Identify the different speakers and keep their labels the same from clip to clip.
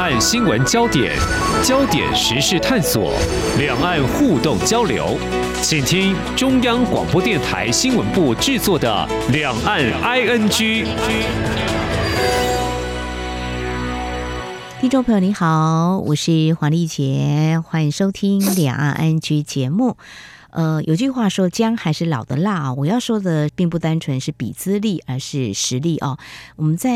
Speaker 1: 岸新闻焦点、焦点时事探索、两岸互动交流，请听中央广播电台新闻部制作的《两岸 ING》。
Speaker 2: 听众朋友，你好，我是黄丽杰，欢迎收听《两岸 ING》节目。呃，有句话说“姜还是老的辣”啊，我要说的并不单纯是比资历，而是实力哦。我们在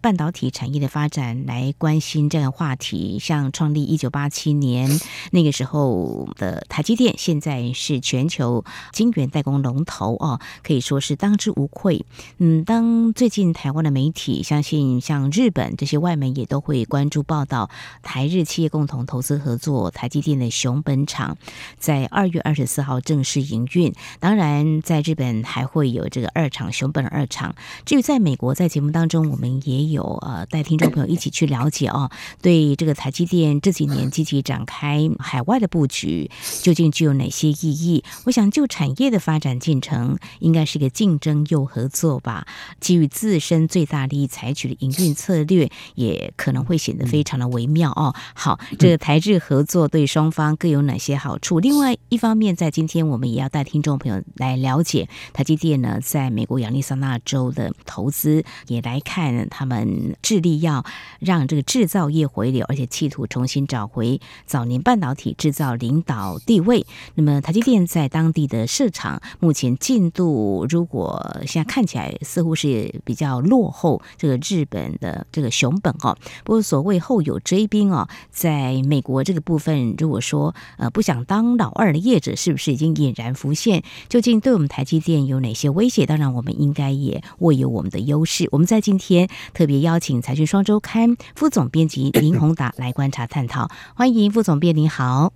Speaker 2: 半导体产业的发展来关心这个话题，像创立一九八七年那个时候的台积电，现在是全球晶圆代工龙头哦，可以说是当之无愧。嗯，当最近台湾的媒体，相信像日本这些外媒也都会关注报道，台日企业共同投资合作台积电的熊本厂，在二月二十四号。好，正式营运。当然，在日本还会有这个二厂熊本二厂。至于在美国，在节目当中，我们也有呃带听众朋友一起去了解哦，对这个台积电这几年积极展开海外的布局，究竟具有哪些意义？我想，就产业的发展进程，应该是一个竞争又合作吧。基于自身最大利益采取的营运策略，也可能会显得非常的微妙哦。好，这个台日合作对双方各有哪些好处？另外一方面，在今天我们也要带听众朋友来了解台积电呢，在美国亚利桑那州的投资，也来看他们致力要让这个制造业回流，而且企图重新找回早年半导体制造领导地位。那么台积电在当地的市场目前进度，如果现在看起来似乎是比较落后这个日本的这个熊本哦。不过所谓后有追兵哦，在美国这个部分，如果说呃不想当老二的业者，是不是？已经俨然浮现，究竟对我们台积电有哪些威胁？当然，我们应该也握有我们的优势。我们在今天特别邀请《财讯双周刊》副总编辑林宏达来观察探讨。欢迎副总编，您好。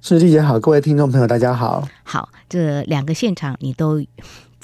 Speaker 3: 是丽姐好，各位听众朋友大家好。
Speaker 2: 好，这两个现场你都。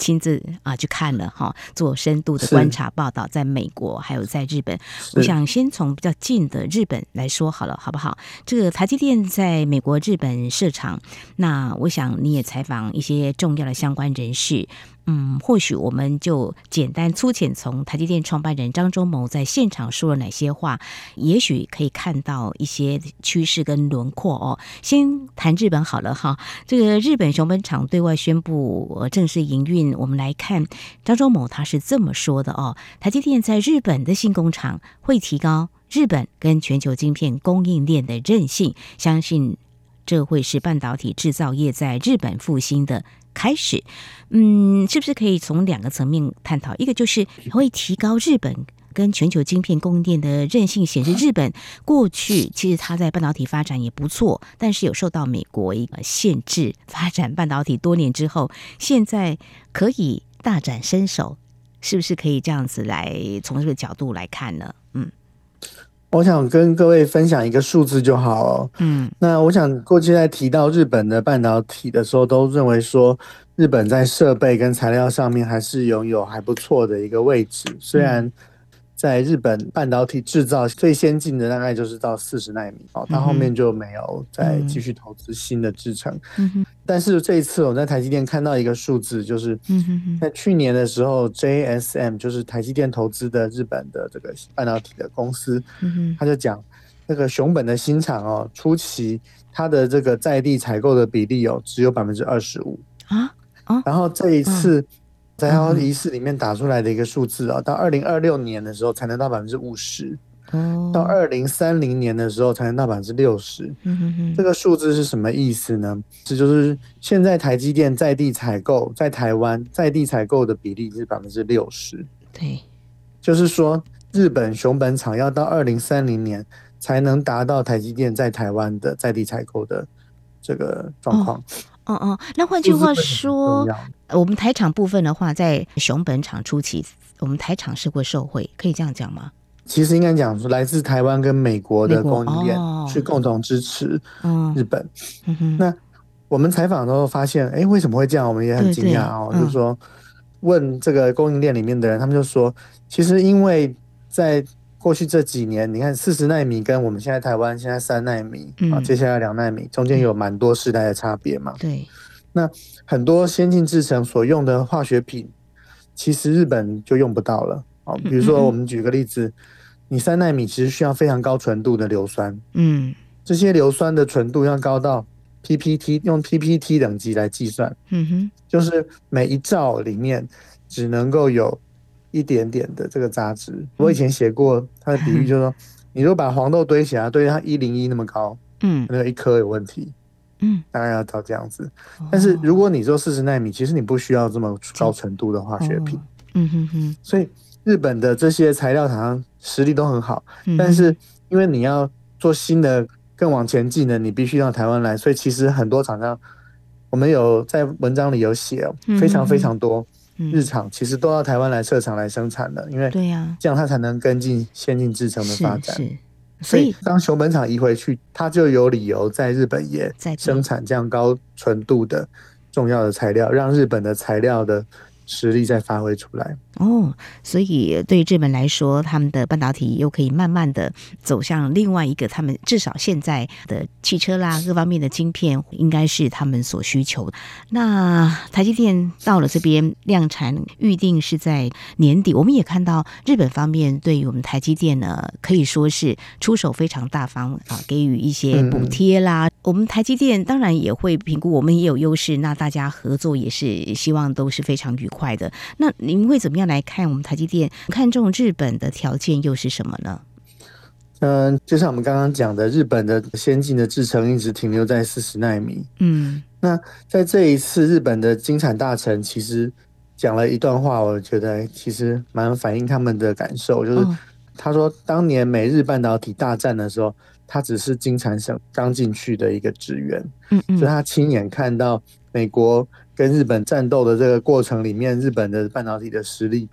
Speaker 2: 亲自啊去看了哈，做深度的观察报道，在美国还有在日本。我想先从比较近的日本来说好了，好不好？这个台积电在美国、日本设厂，那我想你也采访一些重要的相关人士。嗯，或许我们就简单粗浅从台积电创办人张忠谋在现场说了哪些话，也许可以看到一些趋势跟轮廓哦。先谈日本好了哈，这个日本熊本厂对外宣布正式营运，我们来看张忠谋他是这么说的哦：台积电在日本的新工厂会提高日本跟全球晶片供应链的韧性，相信这会是半导体制造业在日本复兴的。开始，嗯，是不是可以从两个层面探讨？一个就是会提高日本跟全球晶片供应链的韧性，显示日本过去其实它在半导体发展也不错，但是有受到美国一个限制发展半导体多年之后，现在可以大展身手，是不是可以这样子来从这个角度来看呢？嗯。
Speaker 3: 我想跟各位分享一个数字就好哦。嗯，那我想过去在提到日本的半导体的时候，都认为说日本在设备跟材料上面还是拥有还不错的一个位置，虽然。在日本半导体制造最先进的大概就是到四十纳米哦，到后面就没有再继续投资新的制程。嗯，但是这一次我在台积电看到一个数字，就是在去年的时候，JSM 就是台积电投资的日本的这个半导体的公司，他就讲那个熊本的新厂哦，初期它的这个在地采购的比例哦只有百分之二十五啊，然后这一次。在财报仪式里面打出来的一个数字啊，到二零二六年的时候才能到百分之五十，到二零三零年的时候才能到百分之六十。这个数字是什么意思呢？这就是现在台积电在地采购在台湾在地采购的比例是百分之六十。
Speaker 2: 对，
Speaker 3: 就是说日本熊本厂要到二零三零年才能达到台积电在台湾的在地采购的这个状况。
Speaker 2: 哦哦，那换句话说，我们台厂部分的话，在熊本厂初期，我们台厂是会受惠，可以这样讲吗？
Speaker 3: 其实应该讲说，来自台湾跟美国的供应链去共同支持日本。哦嗯、那我们采访的时候发现，哎，为什么会这样？我们也很惊讶哦。就是说，问这个供应链里面的人，他们就说，其实因为在过去这几年，你看四十纳米跟我们现在台湾现在三纳米啊，接下来两纳米，中间有蛮多世代的差别嘛。
Speaker 2: 对，
Speaker 3: 那很多先进制程所用的化学品，其实日本就用不到了。比如说我们举个例子，你三纳米其实需要非常高纯度的硫酸，
Speaker 2: 嗯，
Speaker 3: 这些硫酸的纯度要高到 PPT，用 PPT 等级来计算，
Speaker 2: 嗯哼，
Speaker 3: 就是每一兆里面只能够有一点点的这个杂质。嗯、我以前写过它的比喻，就是说，你如果把黄豆堆起来，堆它一零一那么高，嗯，那个一颗有问题，嗯，大概要到这样子。嗯、但是如果你做四十纳米，其实你不需要这么高纯度的化学品，
Speaker 2: 嗯哼哼，
Speaker 3: 所以。日本的这些材料厂商实力都很好，嗯、但是因为你要做新的、更往前进的，你必须到台湾来，所以其实很多厂商，我们有在文章里有写，非常非常多日厂其实都要台湾来设厂来生产的，因为对呀，这样它才能跟进先进制程的发展。是，所以当熊本厂移回去，它就有理由在日本也生产这样高纯度的重要的材料，让日本的材料的实力再发挥出来。
Speaker 2: 哦，所以对于日本来说，他们的半导体又可以慢慢的走向另外一个，他们至少现在的汽车啦各方面的晶片，应该是他们所需求的。那台积电到了这边量产，预定是在年底。我们也看到日本方面对于我们台积电呢，可以说是出手非常大方啊，给予一些补贴啦。嗯、我们台积电当然也会评估，我们也有优势，那大家合作也是希望都是非常愉快的。那您会怎么样来看我们台积电看中日本的条件又是什么呢？
Speaker 3: 嗯，就像我们刚刚讲的，日本的先进的制程一直停留在四十纳米。嗯，那在这一次日本的金产大臣其实讲了一段话，我觉得其实蛮反映他们的感受，就是他说当年美日半导体大战的时候，他只是金产省刚进去的一个职员，嗯嗯，所以他亲眼看到美国。跟日本战斗的这个过程里面，日本的半导体的实力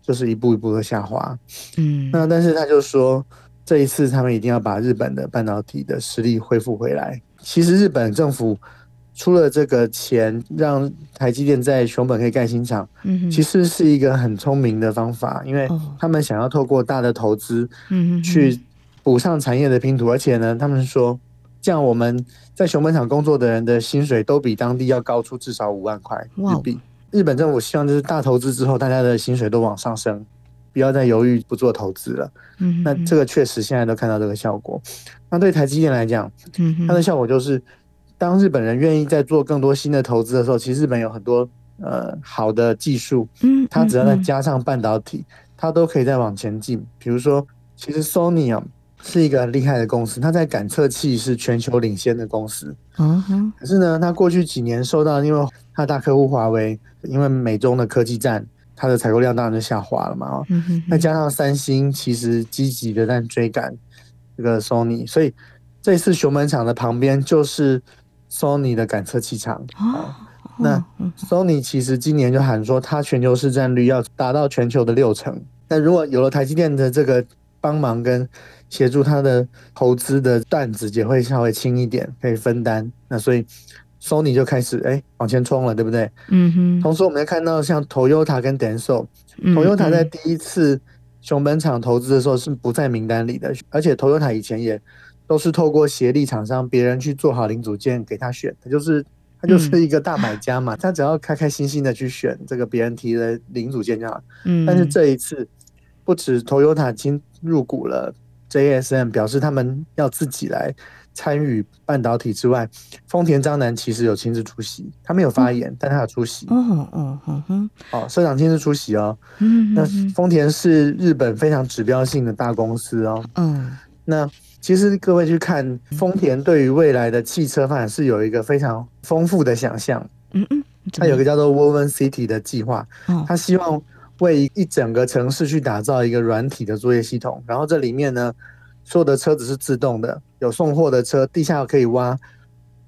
Speaker 3: 就是一步一步的下滑。嗯，那但是他就说，这一次他们一定要把日本的半导体的实力恢复回来。其实日本政府出了这个钱，让台积电在熊本可以盖新厂，嗯，其实是一个很聪明的方法，因为他们想要透过大的投资，嗯，去补上产业的拼图，而且呢，他们说。这样我们在熊本厂工作的人的薪水都比当地要高出至少五万块日币。日本政府希望就是大投资之后，大家的薪水都往上升，不要再犹豫不做投资了。嗯，那这个确实现在都看到这个效果。那对台积电来讲，它的效果就是，当日本人愿意在做更多新的投资的时候，其实日本有很多呃好的技术，嗯，它只要再加上半导体，它都可以再往前进。比如说，其实 Sony 啊。是一个很厉害的公司，它在感测器是全球领先的公司。嗯哼。可是呢，它过去几年受到，因为它大客户华为，因为美中的科技战，它的采购量当然就下滑了嘛。嗯哼。再加上三星其实积极的在追赶这个 Sony，所以这次熊本厂的旁边就是 Sony 的感测器厂。哦。那 Sony 其实今年就喊说，它全球市占率要达到全球的六成。那如果有了台积电的这个帮忙跟协助他的投资的担子也会稍微轻一点，可以分担。那所以，Sony 就开始哎、欸、往前冲了，对不对？嗯哼。同时，我们也看到像 Toyota 跟 Denso，Toyota、嗯、Toyota 在第一次熊本厂投资的时候是不在名单里的，而且 Toyota 以前也都是透过协力厂商，别人去做好零组件给他选，他就是他就是一个大买家嘛，嗯、他只要开开心心的去选这个别人提的零组件就好。嗯。但是这一次，不止 Toyota 已经入股了。JSM 表示他们要自己来参与半导体之外，丰田章男其实有亲自出席，他没有发言，嗯、但他有出席。哦哦哦哦，哦，社长亲自出席哦。嗯，那丰田是日本非常指标性的大公司哦。嗯，那其实各位去看丰田对于未来的汽车发展是有一个非常丰富的想象。嗯嗯，他有个叫做 Woven City 的计划，他希望。为一整个城市去打造一个软体的作业系统，然后这里面呢，所有的车子是自动的，有送货的车，地下可以挖，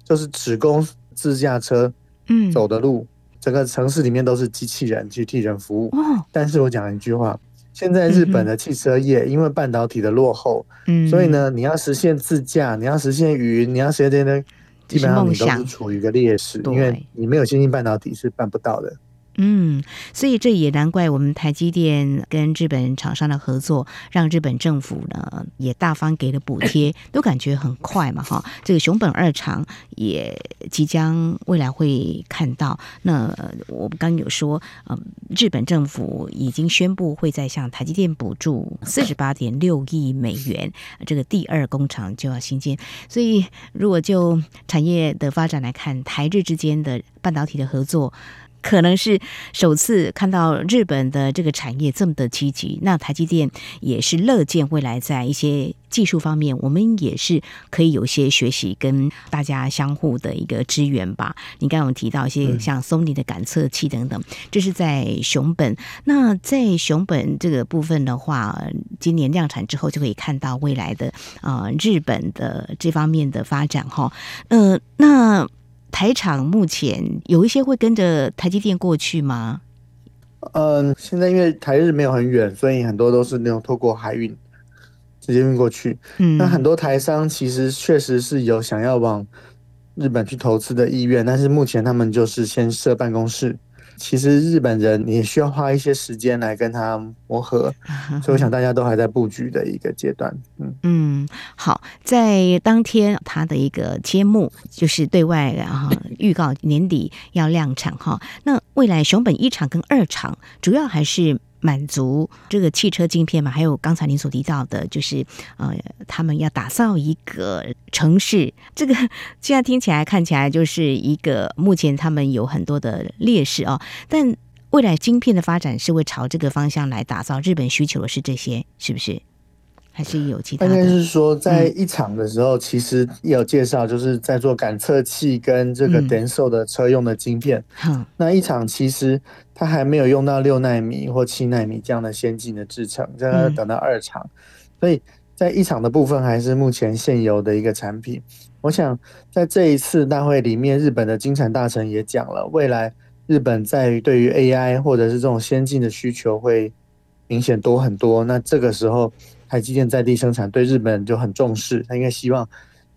Speaker 3: 就是只供自驾车嗯走的路，嗯、整个城市里面都是机器人去替人服务。哦、但是我讲一句话，现在日本的汽车业因为半导体的落后，嗯、所以呢，你要实现自驾，你要实现云，你要实现这些，基本上你都是处于一个劣势，因为你没有先进半导体是办不到的。
Speaker 2: 嗯，所以这也难怪我们台积电跟日本厂商的合作，让日本政府呢也大方给了补贴，都感觉很快嘛，哈。这个熊本二厂也即将未来会看到。那我们刚刚有说，嗯，日本政府已经宣布会在向台积电补助四十八点六亿美元，这个第二工厂就要新建。所以，如果就产业的发展来看，台日之间的半导体的合作。可能是首次看到日本的这个产业这么的积极，那台积电也是乐见未来在一些技术方面，我们也是可以有一些学习跟大家相互的一个支援吧。你刚刚有提到一些像 Sony 的感测器等等，这是在熊本。那在熊本这个部分的话，今年量产之后就可以看到未来的啊、呃、日本的这方面的发展哈。呃，那。台厂目前有一些会跟着台积电过去吗？
Speaker 3: 嗯，现在因为台日没有很远，所以很多都是那种透过海运直接运过去。嗯，那很多台商其实确实是有想要往日本去投资的意愿，但是目前他们就是先设办公室。其实日本人也需要花一些时间来跟他磨合，所以我想大家都还在布局的一个阶段。嗯
Speaker 2: 嗯，好，在当天他的一个揭幕就是对外啊预告年底要量产哈。那未来熊本一厂跟二厂主要还是。满足这个汽车晶片嘛，还有刚才您所提到的，就是呃，他们要打造一个城市。这个现在听起来看起来就是一个目前他们有很多的劣势哦，但未来晶片的发展是会朝这个方向来打造。日本需求的是这些，是不是？还是有其他的？
Speaker 3: 应该是说，在一场的时候，其实也有介绍，就是在做感测器跟这个 Denso 的车用的晶片。嗯，那一场其实它还没有用到六纳米或七纳米这样的先进的制程，这要等到二厂。所以在一场的部分，还是目前现有的一个产品。我想在这一次大会里面，日本的金产大臣也讲了，未来日本在于对于 AI 或者是这种先进的需求会明显多很多。那这个时候。台积电在地生产对日本就很重视，他应该希望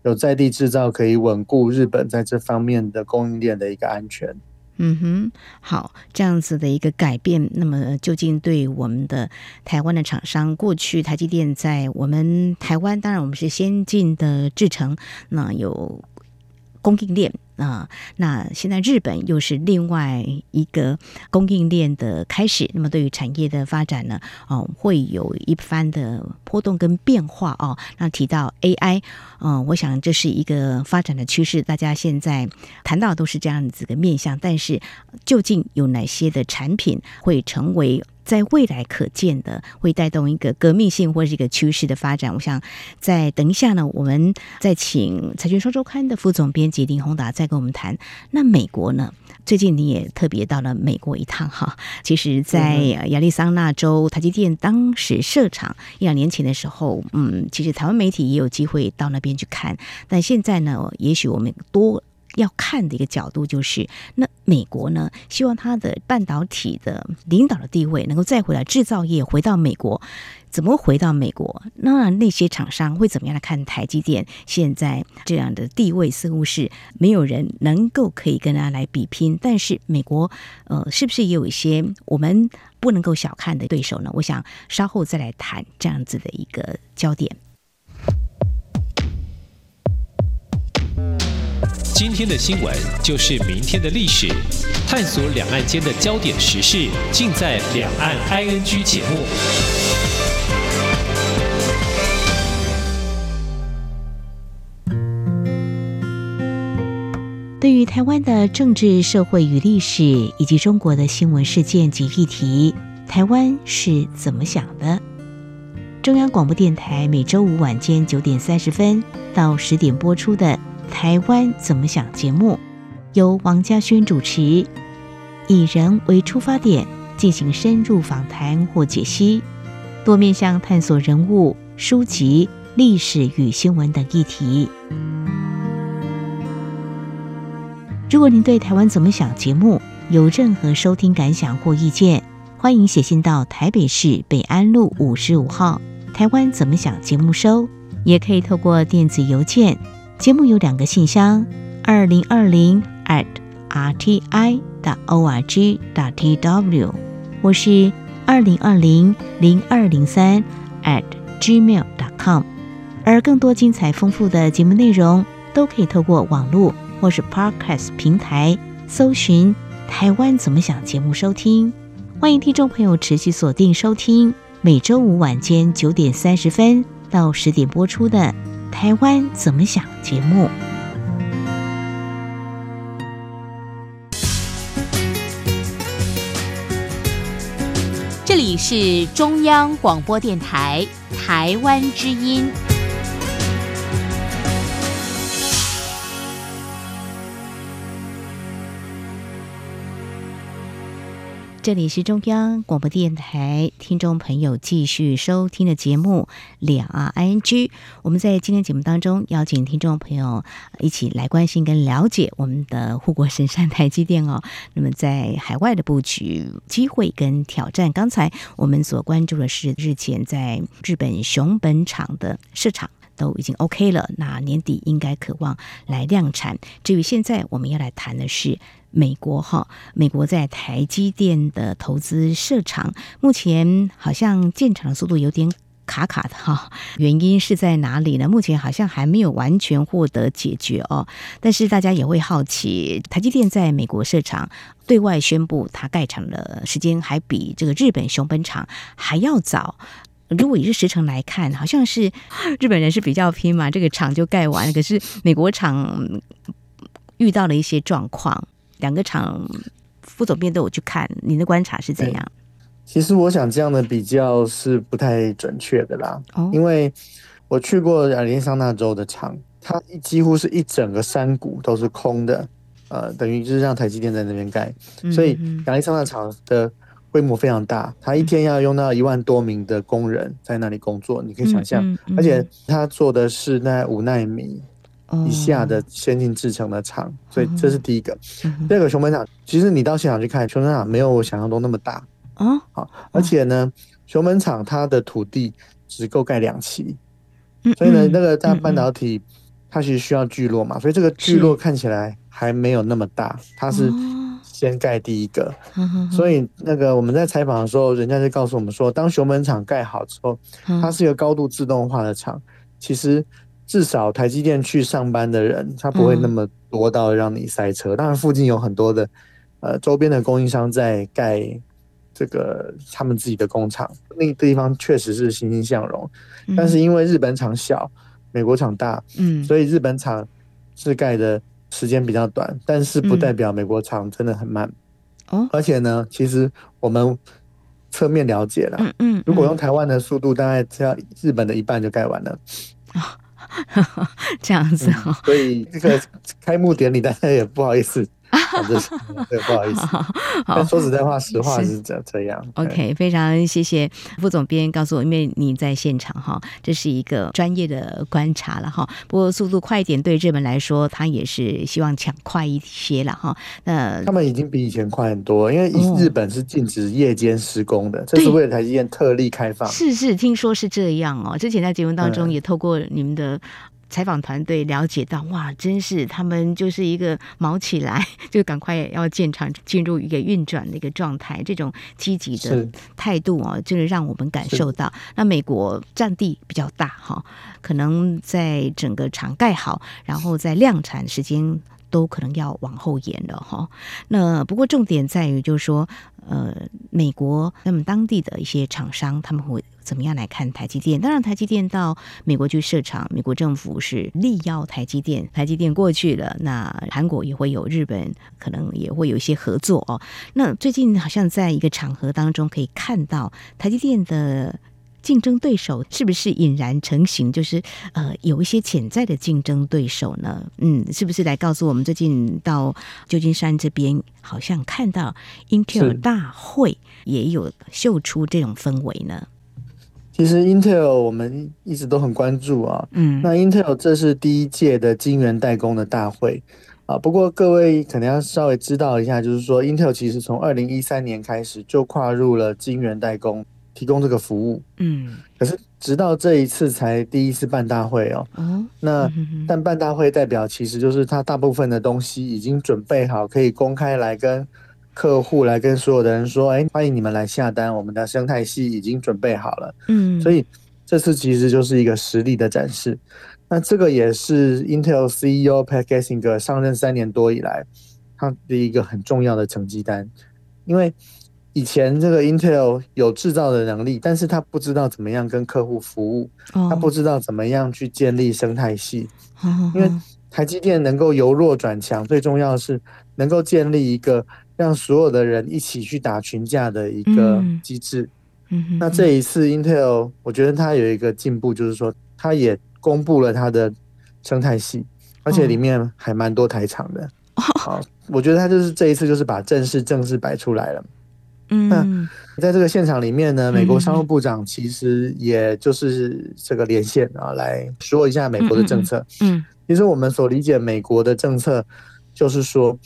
Speaker 3: 有在地制造可以稳固日本在这方面的供应链的一个安全。
Speaker 2: 嗯哼，好，这样子的一个改变，那么究竟对我们的台湾的厂商，过去台积电在我们台湾，当然我们是先进的制程，那有供应链。啊、那现在日本又是另外一个供应链的开始，那么对于产业的发展呢，哦、会有一番的波动跟变化哦。那提到 AI，嗯、我想这是一个发展的趋势，大家现在谈到都是这样子的面向，但是究竟有哪些的产品会成为？在未来可见的会带动一个革命性或者是一个趋势的发展。我想在等一下呢，我们再请《财讯双周刊》的副总编辑林宏达再跟我们谈。那美国呢？最近你也特别到了美国一趟哈。其实，在亚利桑那州台积电当时设厂一两年前的时候，嗯，其实台湾媒体也有机会到那边去看。但现在呢，也许我们多。要看的一个角度就是，那美国呢，希望它的半导体的领导的地位能够再回来，制造业回到美国，怎么回到美国？那那些厂商会怎么样来看台积电现在这样的地位？似乎是没有人能够可以跟他来比拼。但是美国，呃，是不是也有一些我们不能够小看的对手呢？我想稍后再来谈这样子的一个焦点。
Speaker 1: 今天的新闻就是明天的历史，探索两岸间的焦点时事，尽在《两岸 ING》节目。
Speaker 2: 对于台湾的政治、社会与历史，以及中国的新闻事件及议题，台湾是怎么想的？中央广播电台每周五晚间九点三十分到十点播出的。台湾怎么想？节目由王家轩主持，以人为出发点进行深入访谈或解析，多面向探索人物、书籍、历史与新闻等议题。如果您对台湾怎么想节目有任何收听感想或意见，欢迎写信到台北市北安路五十五号台湾怎么想节目收，也可以透过电子邮件。节目有两个信箱：二零二零 at rti o r g t w，或是二零二零零二零三 at gmail dot com。而更多精彩丰富的节目内容，都可以透过网络或是 Podcast 平台搜寻“台湾怎么想”节目收听。欢迎听众朋友持续锁定收听每周五晚间九点三十分到十点播出的《台湾怎么想》节目。
Speaker 4: 这里是中央广播电台台湾之音。
Speaker 2: 这里是中央广播电台，听众朋友继续收听的节目《两岸 ING》。我们在今天节目当中邀请听众朋友一起来关心跟了解我们的护国神山台积电哦。那么在海外的布局机会跟挑战，刚才我们所关注的是日前在日本熊本厂的设厂都已经 OK 了，那年底应该渴望来量产。至于现在我们要来谈的是。美国哈，美国在台积电的投资设厂，目前好像建厂的速度有点卡卡的哈，原因是在哪里呢？目前好像还没有完全获得解决哦。但是大家也会好奇，台积电在美国设厂，对外宣布它盖厂的时间还比这个日本熊本厂还要早。如果以这时程来看，好像是 日本人是比较拼嘛，这个厂就盖完了，可是美国厂遇到了一些状况。两个厂副总编都有去看，您的观察是怎样？
Speaker 3: 其实我想这样的比较是不太准确的啦，哦、因为我去过亚利桑那州的厂，它几乎是一整个山谷都是空的，呃，等于就是让台积电在那边盖，所以亚利桑那厂的规模非常大，他一天要用到一万多名的工人在那里工作，你可以想象，嗯嗯嗯、而且他做的是那五纳米。以下的先进制程的厂，哦、所以这是第一个。嗯、第二个熊本厂，其实你到现场去看，熊本厂没有我想象中那么大啊。好、哦，而且呢，熊本厂它的土地只够盖两期，嗯、所以呢，那个大半导体、嗯、它其实需要聚落嘛，所以这个聚落看起来还没有那么大，是它是先盖第一个。哦、所以那个我们在采访的时候，人家就告诉我们说，当熊本厂盖好之后，它是一个高度自动化的厂，其实。至少台积电去上班的人，他不会那么多到让你塞车。嗯、当然，附近有很多的呃周边的供应商在盖这个他们自己的工厂，那个地方确实是欣欣向荣。嗯、但是因为日本厂小，美国厂大，嗯，所以日本厂是盖的时间比较短，但是不代表美国厂真的很慢。哦、嗯，而且呢，其实我们侧面了解了，嗯嗯，嗯如果用台湾的速度，大概只要日本的一半就盖完了。哦
Speaker 2: 这样子哦、嗯，
Speaker 3: 所以这个开幕典礼大家也不好意思。啊 对，不好意思。好，但说实在话，实话是这这样。
Speaker 2: OK，非常谢谢副总编告诉我，因为你在现场哈，这是一个专业的观察了哈。不过速度快一点，对日本来说，他也是希望抢快一些了哈。那
Speaker 3: 他们已经比以前快很多，因为日本是禁止夜间施工的，哦、这是为了台积电特例开放。
Speaker 2: 是是，听说是这样哦。之前在节目当中也透过你们的。采访团队了解到，哇，真是他们就是一个卯起来，就赶快要建厂，进入一个运转的一个状态，这种积极的态度啊，就是让我们感受到。那美国占地比较大哈，可能在整个厂盖好，然后在量产时间都可能要往后延了哈。那不过重点在于，就是说，呃，美国那么当地的一些厂商他们会。怎么样来看台积电？当然，台积电到美国去设厂，美国政府是力邀台积电。台积电过去了，那韩国也会有，日本可能也会有一些合作哦。那最近好像在一个场合当中可以看到台积电的竞争对手是不是引然成型？就是呃，有一些潜在的竞争对手呢？嗯，是不是来告诉我们，最近到旧金山这边好像看到 Intel 大会也有秀出这种氛围呢？
Speaker 3: 其实 Intel 我们一直都很关注啊，嗯，那 Intel 这是第一届的晶圆代工的大会。啊。不过各位可能要稍微知道一下，就是说 Intel 其实从二零一三年开始就跨入了晶圆代工，提供这个服务，嗯。可是直到这一次才第一次办大会哦，嗯，那但办大会代表其实就是他大部分的东西已经准备好，可以公开来跟客户来跟所有的人说：“哎，欢迎你们来下单，我们的生态系已经准备好了。”嗯，所以这次其实就是一个实力的展示。那这个也是 Intel CEO Pat Gelsinger 上任三年多以来，他的一个很重要的成绩单。因为以前这个 Intel 有制造的能力，但是他不知道怎么样跟客户服务，他不知道怎么样去建立生态系。因为台积电能够由弱转强，最重要的是能够建立一个。让所有的人一起去打群架的一个机制。那这一次 Intel，我觉得它有一个进步，就是说它也公布了它的生态系，而且里面还蛮多台厂的。好，我觉得它就是这一次就是把正式正式摆出来了。嗯。那在这个现场里面呢，美国商务部长其实也就是这个连线啊，来说一下美国的政策。嗯。其实我们所理解美国的政策，就是说。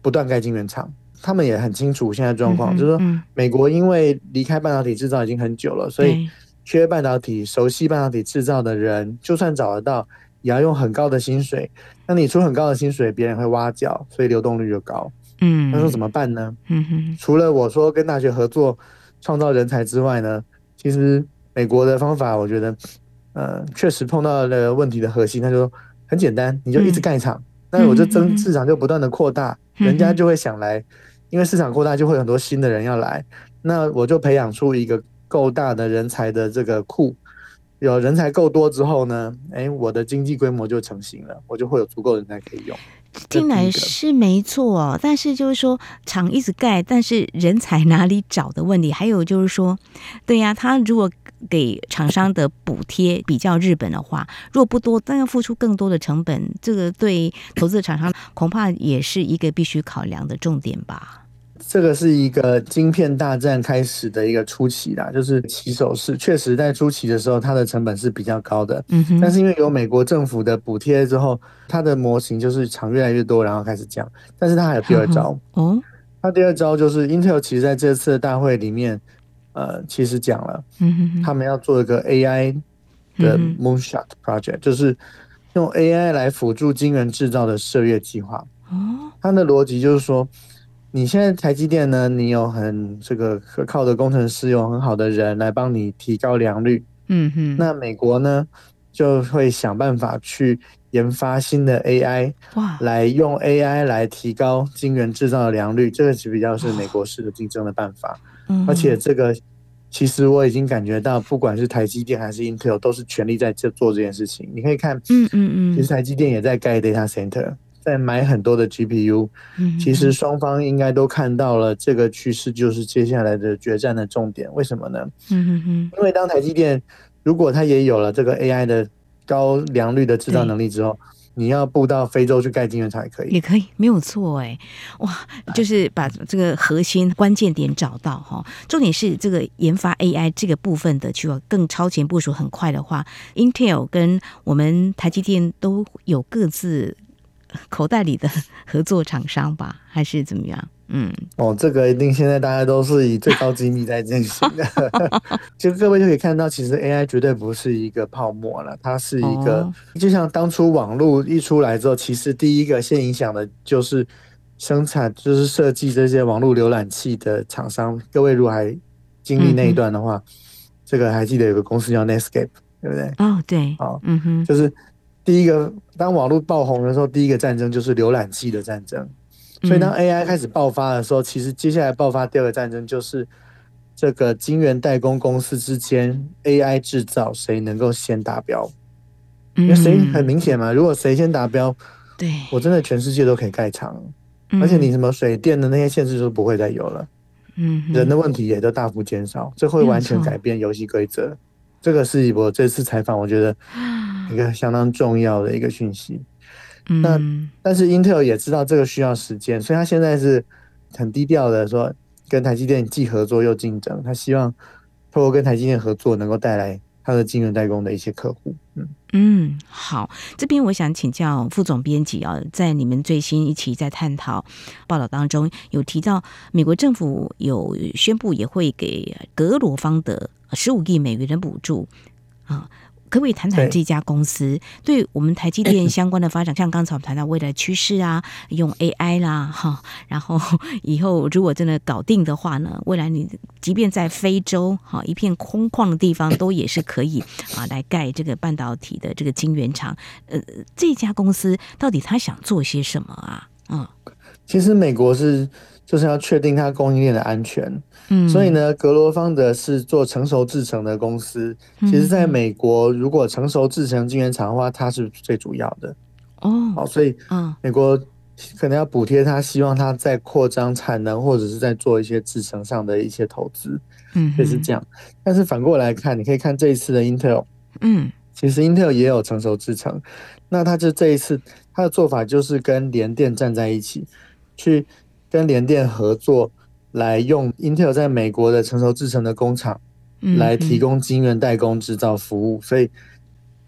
Speaker 3: 不断盖晶圆厂，他们也很清楚现在状况，就是说，美国因为离开半导体制造已经很久了，所以缺半导体、熟悉半导体制造的人，就算找得到，也要用很高的薪水。那你出很高的薪水，别人会挖角，所以流动率就高。嗯，那说怎么办呢？嗯哼，除了我说跟大学合作创造人才之外呢，其实美国的方法，我觉得，呃，确实碰到了问题的核心，他就说很简单，你就一直盖厂。那我就增市场就不断的扩大，人家就会想来，因为市场扩大就会有很多新的人要来，那我就培养出一个够大的人才的这个库，有人才够多之后呢，哎，我的经济规模就成型了，我就会有足够人才可以用。
Speaker 2: 听来是没错，但是就是说厂一直盖，但是人才哪里找的问题，还有就是说，对呀，他如果。给厂商的补贴比较日本的话，若不多，但要付出更多的成本，这个对投资厂商恐怕也是一个必须考量的重点吧。
Speaker 3: 这个是一个晶片大战开始的一个初期啦，就是起手式，确实在初期的时候，它的成本是比较高的。嗯哼。但是因为有美国政府的补贴之后，它的模型就是厂越来越多，然后开始降。但是它还有第二招。哦。它第二招就是 Intel 其实在这次的大会里面。呃，其实讲了，他们要做一个 AI 的 Moonshot Project，就是用 AI 来辅助晶圆制造的射月计划。哦，它的逻辑就是说，你现在台积电呢，你有很这个可靠的工程师，有很好的人来帮你提高良率。嗯哼，那美国呢，就会想办法去研发新的 AI，哇，来用 AI 来提高晶圆制造的良率，这个是比较是美国式的竞争的办法。嗯而且这个，其实我已经感觉到，不管是台积电还是 Intel，都是全力在这做这件事情。你可以看，嗯嗯嗯，其实台积电也在盖 data center，在买很多的 GPU。其实双方应该都看到了这个趋势，就是接下来的决战的重点。为什么呢？嗯哼哼，因为当台积电如果它也有了这个 AI 的高良率的制造能力之后。你要布到非洲去盖晶圆厂也可以，
Speaker 2: 也可以，没有错哎，哇，就是把这个核心关键点找到哈。重点是这个研发 AI 这个部分的，去更超前部署很快的话，Intel 跟我们台积电都有各自 口袋里的合作厂商吧，还是怎么样？嗯，
Speaker 3: 哦，这个一定现在大家都是以最高机密在进行的。就各位就可以看到，其实 AI 绝对不是一个泡沫了，它是一个，哦、就像当初网络一出来之后，其实第一个先影响的就是生产，就是设计这些网络浏览器的厂商。各位如果还经历那一段的话，嗯、这个还记得有个公司叫 Netscape，对不对？
Speaker 2: 哦，对，
Speaker 3: 好，嗯哼，就是第一个当网络爆红的时候，第一个战争就是浏览器的战争。所以当 AI 开始爆发的时候，其实接下来爆发第二个战争就是这个晶圆代工公司之间 AI 制造谁能够先达标？因为谁很明显嘛，如果谁先达标，对，我真的全世界都可以盖厂，而且你什么水电的那些限制都不会再有了，嗯，人的问题也都大幅减少，这会完全改变游戏规则。这个是我这次采访我觉得一个相当重要的一个讯息。那但是 Intel 也知道这个需要时间，所以他现在是很低调的说，跟台积电既合作又竞争。他希望透过跟台积电合作，能够带来他的金融代工的一些客户。嗯
Speaker 2: 嗯，好，这边我想请教副总编辑啊，在你们最新一期在探讨报道当中有提到，美国政府有宣布也会给格罗方德十五亿美元的补助啊。可不可以谈谈这家公司对我们台积电 相关的发展？像刚才我们谈到未来趋势啊，用 AI 啦，哈，然后以后如果真的搞定的话呢，未来你即便在非洲哈一片空旷的地方，都也是可以啊来盖这个半导体的这个晶圆厂。呃，这家公司到底他想做些什么啊？嗯，
Speaker 3: 其实美国是就是要确定它供应链的安全。嗯，所以呢，格罗方德是做成熟制成的公司。其实，在美国，如果成熟制成晶圆厂的话，它是最主要的。哦，好，所以，嗯，美国可能要补贴它，希望它在扩张产能，或者是在做一些制成上的一些投资。嗯，就是这样。但是反过来看，你可以看这一次的 Intel。嗯，其实 Intel 也有成熟制程。那它就这一次它的做法就是跟联电站在一起，去跟联电合作。来用 Intel 在美国的成熟制程的工厂，来提供晶圆代工制造服务，嗯嗯，所以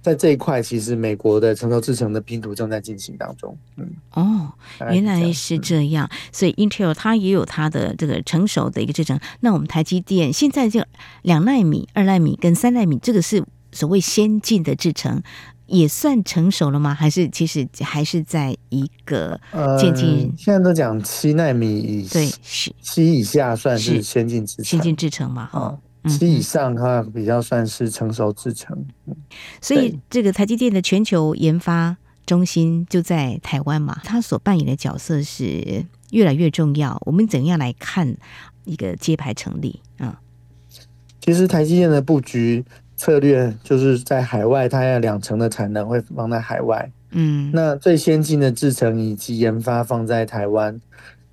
Speaker 3: 在这一块，其实美国的成熟制程的拼图正在进行当中。嗯，
Speaker 2: 哦，原来是这样，嗯、所以 Intel 它也有它的这个成熟的一个制程。那我们台积电现在就两奈米、二奈米跟三奈米，这个是所谓先进的制程。也算成熟了吗？还是其实还是在一个渐进、
Speaker 3: 呃？现在都讲七纳米以对七以下算是先进制程，
Speaker 2: 先进制程嘛？哈、
Speaker 3: 哦，七以上的话比较算是成熟制程。嗯、
Speaker 2: 所以这个台积电的全球研发中心就在台湾嘛，它所扮演的角色是越来越重要。我们怎样来看一个揭牌成立？嗯，
Speaker 3: 其实台积电的布局。策略就是在海外，它要两成的产能会放在海外。嗯，那最先进的制程以及研发放在台湾。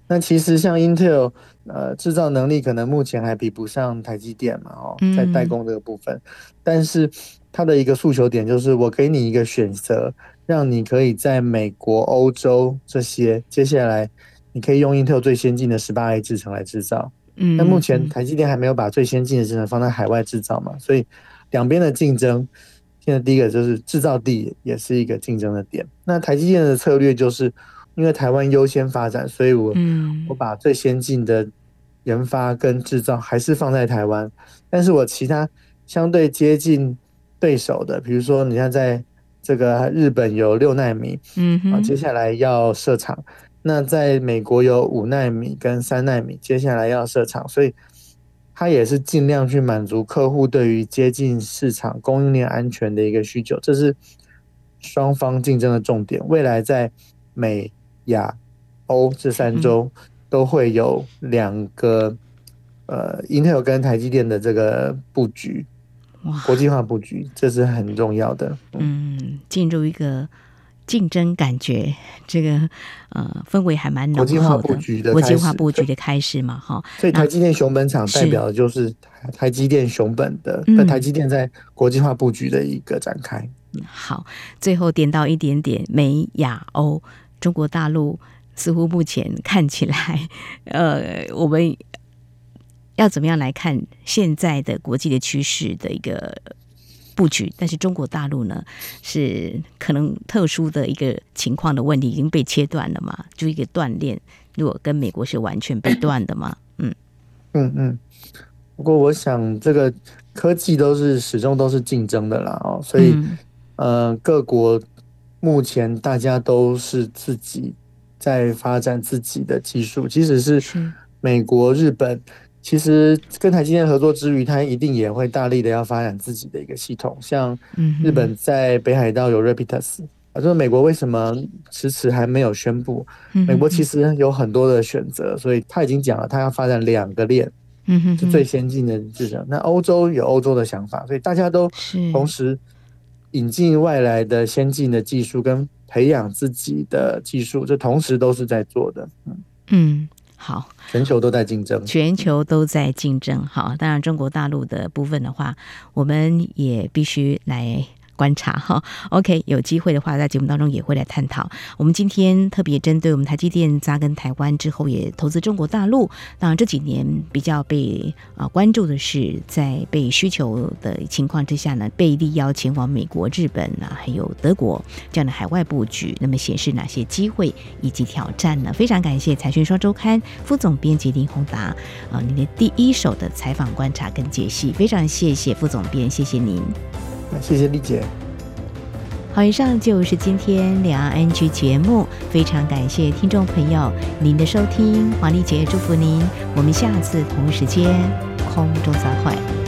Speaker 3: 那其实像 Intel，呃，制造能力可能目前还比不上台积电嘛，哦，在代工这个部分。嗯、但是它的一个诉求点就是，我给你一个选择，让你可以在美国、欧洲这些，接下来你可以用 Intel 最先进的十八 A 制程来制造。嗯，那目前台积电还没有把最先进的制程放在海外制造嘛，所以。两边的竞争，现在第一个就是制造地也是一个竞争的点。那台积电的策略就是，因为台湾优先发展，所以我我把最先进的研发跟制造还是放在台湾，但是我其他相对接近对手的，比如说你看在这个日本有六纳米，嗯，啊，接下来要设厂，那在美国有五纳米跟三纳米，接下来要设厂，所以。它也是尽量去满足客户对于接近市场供应链安全的一个需求，这是双方竞争的重点。未来在美、亚、欧这三州都会有两个呃，Intel 跟台积电的这个布局，国际化布局，这是很重要的。
Speaker 2: 嗯，进入一个。竞争感觉，这个呃氛围还蛮浓厚的。国际化布局的，开始嘛，哈。
Speaker 3: 所以台积电熊本厂代表的就是台积电熊本的，台积电在国际化布局的一个展开。
Speaker 2: 嗯，好，最后点到一点点美亚欧，中国大陆似乎目前看起来，呃，我们要怎么样来看现在的国际的趋势的一个？布局，但是中国大陆呢，是可能特殊的一个情况的问题已经被切断了嘛？就一个断链，如果跟美国是完全被断的嘛？嗯
Speaker 3: 嗯嗯。不过我想，这个科技都是始终都是竞争的啦哦，所以、嗯、呃，各国目前大家都是自己在发展自己的技术，即使是美国、日本。其实跟台积电合作之余，它一定也会大力的要发展自己的一个系统。像日本在北海道有 Rapidus，啊，就是美国为什么迟迟还没有宣布？美国其实有很多的选择，所以他已经讲了，他要发展两个链，嗯，是最先进的制程。那欧洲有欧洲的想法，所以大家都同时引进外来的先进的技术，跟培养自己的技术，这同时都是在做的。嗯
Speaker 2: 嗯。好，
Speaker 3: 全球都在竞争，
Speaker 2: 全球都在竞争。好，当然中国大陆的部分的话，我们也必须来。观察哈，OK，有机会的话，在节目当中也会来探讨。我们今天特别针对我们台积电扎根台湾之后，也投资中国大陆。当然这几年比较被啊关注的是，在被需求的情况之下呢，被力邀前往美国、日本啊，还有德国这样的海外布局。那么显示哪些机会以及挑战呢？非常感谢财讯双周刊副总编辑林宏达啊，您的第一手的采访观察跟解析，非常谢谢副总编，谢谢您。
Speaker 3: 那谢谢丽姐。
Speaker 2: 好，以上就是今天两岸 NG 节目，非常感谢听众朋友您的收听，黄丽姐祝福您，我们下次同一时间空中再会。